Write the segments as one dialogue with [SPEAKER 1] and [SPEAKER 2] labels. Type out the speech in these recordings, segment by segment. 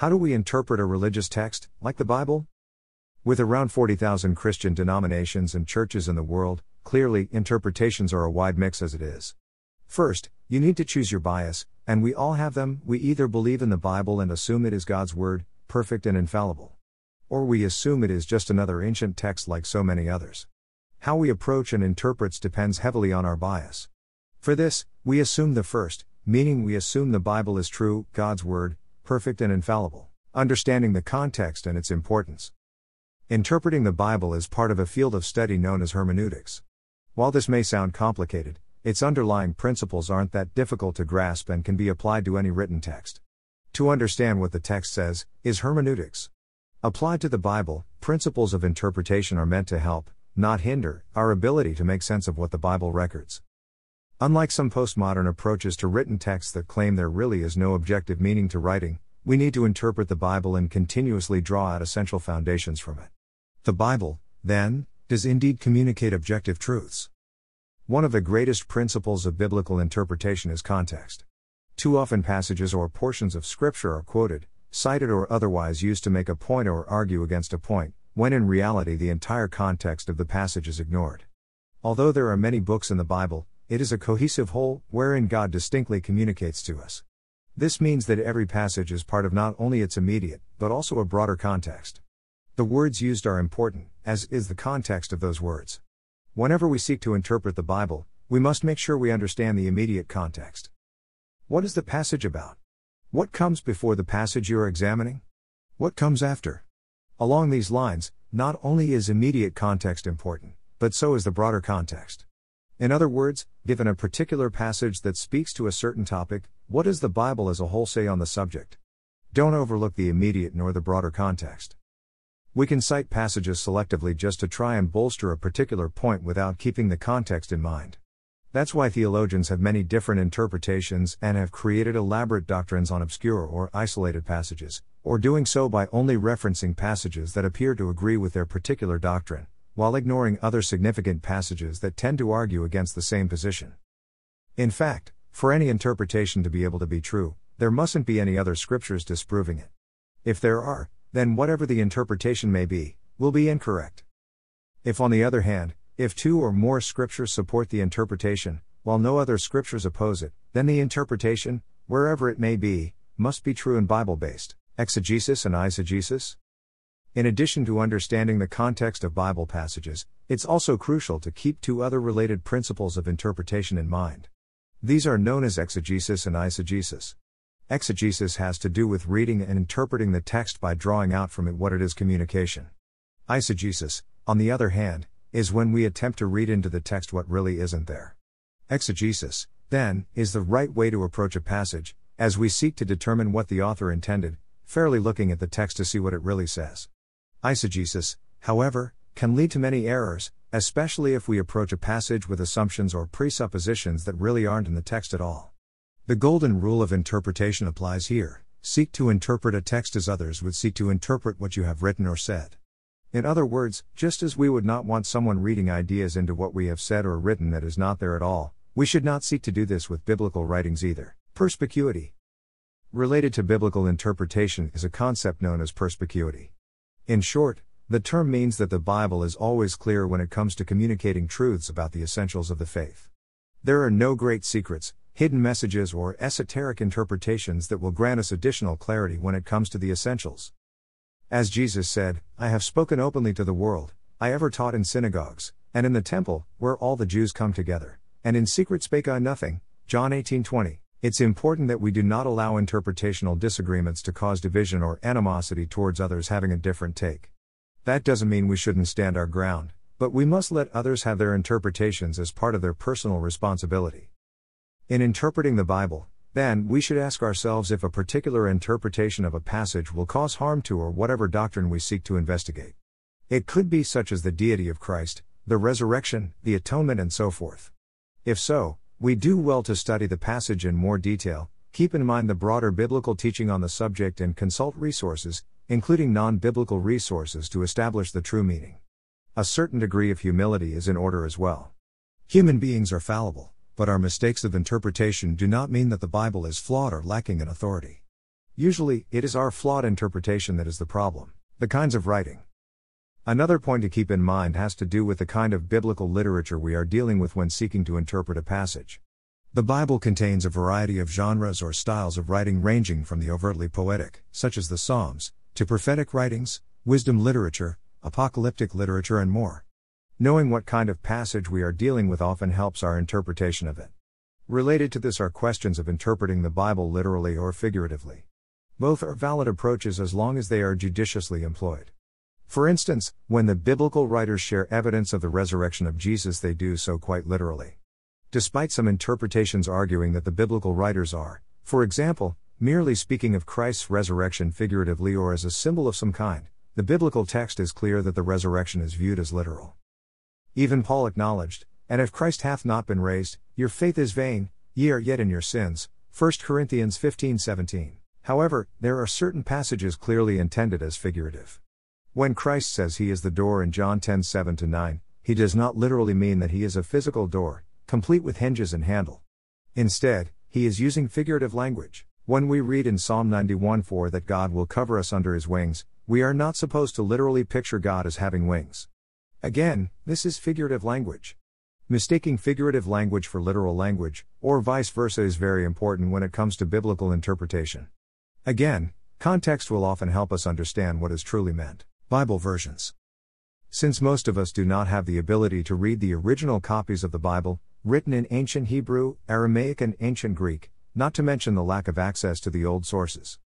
[SPEAKER 1] How do we interpret a religious text, like the Bible? With around 40,000 Christian denominations and churches in the world, clearly, interpretations are a wide mix as it is. First, you need to choose your bias, and we all have them. We either believe in the Bible and assume it is God's Word, perfect and infallible. Or we assume it is just another ancient text like so many others. How we approach and interpret depends heavily on our bias. For this, we assume the first, meaning we assume the Bible is true, God's Word, perfect and infallible, understanding the context and its importance. Interpreting the Bible is part of a field of study known as hermeneutics. While this may sound complicated, its underlying principles aren't that difficult to grasp and can be applied to any written text. To understand what the text says, is hermeneutics. Applied to the Bible, principles of interpretation are meant to help, not hinder, our ability to make sense of what the Bible records. Unlike some postmodern approaches to written texts that claim there really is no objective meaning to writing, we need to interpret the Bible and continuously draw out essential foundations from it. The Bible, then, does indeed communicate objective truths. One of the greatest principles of biblical interpretation is context. Too often, passages or portions of Scripture are quoted, cited, or otherwise used to make a point or argue against a point, when in reality the entire context of the passage is ignored. Although there are many books in the Bible, it is a cohesive whole, wherein God distinctly communicates to us. This means that every passage is part of not only its immediate, but also a broader context. The words used are important, as is the context of those words. Whenever we seek to interpret the Bible, we must make sure we understand the immediate context. What is the passage about? What comes before the passage you are examining? What comes after? Along these lines, not only is immediate context important, but so is the broader context. In other words, given a particular passage that speaks to a certain topic, what does the Bible as a whole say on the subject? Don't overlook the immediate nor the broader context. We can cite passages selectively just to try and bolster a particular point without keeping the context in mind. That's why theologians have many different interpretations and have created elaborate doctrines on obscure or isolated passages, or doing so by only referencing passages that appear to agree with their particular doctrine, while ignoring other significant passages that tend to argue against the same position. In fact, for any interpretation to be able to be true, there mustn't be any other scriptures disproving it. If there are, then whatever the interpretation may be, will be incorrect. If, on the other hand, if two or more scriptures support the interpretation, while no other scriptures oppose it, then the interpretation, wherever it may be, must be true and Bible based. Exegesis and eisegesis? In addition to understanding the context of Bible passages, it's also crucial to keep two other related principles of interpretation in mind. These are known as exegesis and eisegesis. Exegesis has to do with reading and interpreting the text by drawing out from it what it is communication. Eisegesis, on the other hand, is when we attempt to read into the text what really isn't there. Exegesis, then, is the right way to approach a passage, as we seek to determine what the author intended, fairly looking at the text to see what it really says. Eisegesis, however, can lead to many errors, especially if we approach a passage with assumptions or presuppositions that really aren't in the text at all. The golden rule of interpretation applies here seek to interpret a text as others would seek to interpret what you have written or said. In other words, just as we would not want someone reading ideas into what we have said or written that is not there at all, we should not seek to do this with biblical writings either. Perspicuity. Related to biblical interpretation is a concept known as perspicuity. In short, the term means that the Bible is always clear when it comes to communicating truths about the essentials of the faith. There are no great secrets, hidden messages, or esoteric interpretations that will grant us additional clarity when it comes to the essentials. As Jesus said, I have spoken openly to the world, I ever taught in synagogues, and in the temple, where all the Jews come together, and in secret spake I nothing. John 18:20. It's important that we do not allow interpretational disagreements to cause division or animosity towards others having a different take. That doesn't mean we shouldn't stand our ground, but we must let others have their interpretations as part of their personal responsibility. In interpreting the Bible, then, we should ask ourselves if a particular interpretation of a passage will cause harm to or whatever doctrine we seek to investigate. It could be such as the deity of Christ, the resurrection, the atonement, and so forth. If so, we do well to study the passage in more detail, keep in mind the broader biblical teaching on the subject, and consult resources, including non biblical resources, to establish the true meaning. A certain degree of humility is in order as well. Human beings are fallible, but our mistakes of interpretation do not mean that the Bible is flawed or lacking in authority. Usually, it is our flawed interpretation that is the problem. The kinds of writing. Another point to keep in mind has to do with the kind of biblical literature we are dealing with when seeking to interpret a passage. The Bible contains a variety of genres or styles of writing ranging from the overtly poetic, such as the Psalms, to prophetic writings, wisdom literature, apocalyptic literature, and more. Knowing what kind of passage we are dealing with often helps our interpretation of it. Related to this are questions of interpreting the Bible literally or figuratively. Both are valid approaches as long as they are judiciously employed. For instance, when the biblical writers share evidence of the resurrection of Jesus, they do so quite literally. Despite some interpretations arguing that the biblical writers are, for example, merely speaking of Christ's resurrection figuratively or as a symbol of some kind, the biblical text is clear that the resurrection is viewed as literal. Even Paul acknowledged, And if Christ hath not been raised, your faith is vain, ye are yet in your sins. 1 Corinthians 15 17. However, there are certain passages clearly intended as figurative. When Christ says he is the door in John 10 7 9, he does not literally mean that he is a physical door, complete with hinges and handle. Instead, he is using figurative language. When we read in Psalm 91 4 that God will cover us under his wings, we are not supposed to literally picture God as having wings. Again, this is figurative language. Mistaking figurative language for literal language, or vice versa, is very important when it comes to biblical interpretation. Again, context will often help us understand what is truly meant. Bible versions. Since most of us do not have the ability to read the original copies of the Bible, written in ancient Hebrew, Aramaic, and ancient Greek, not to mention the lack of access to the old sources,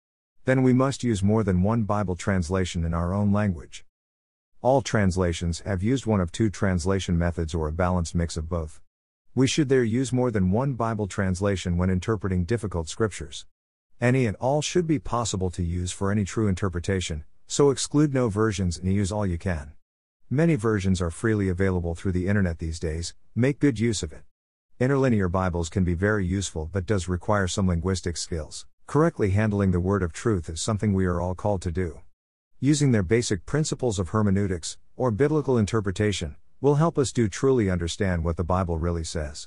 [SPEAKER 1] then we must use more than one Bible translation in our own language. All translations have used one of two translation methods or a balanced mix of both. We should there use more than one Bible translation when interpreting difficult scriptures. Any and all should be possible to use for any true interpretation, so exclude no versions and use all you can. Many versions are freely available through the internet these days, make good use of it. Interlinear Bibles can be very useful but does require some linguistic skills. Correctly handling the word of truth is something we are all called to do. Using their basic principles of hermeneutics, or biblical interpretation, will help us do truly understand what the Bible really says.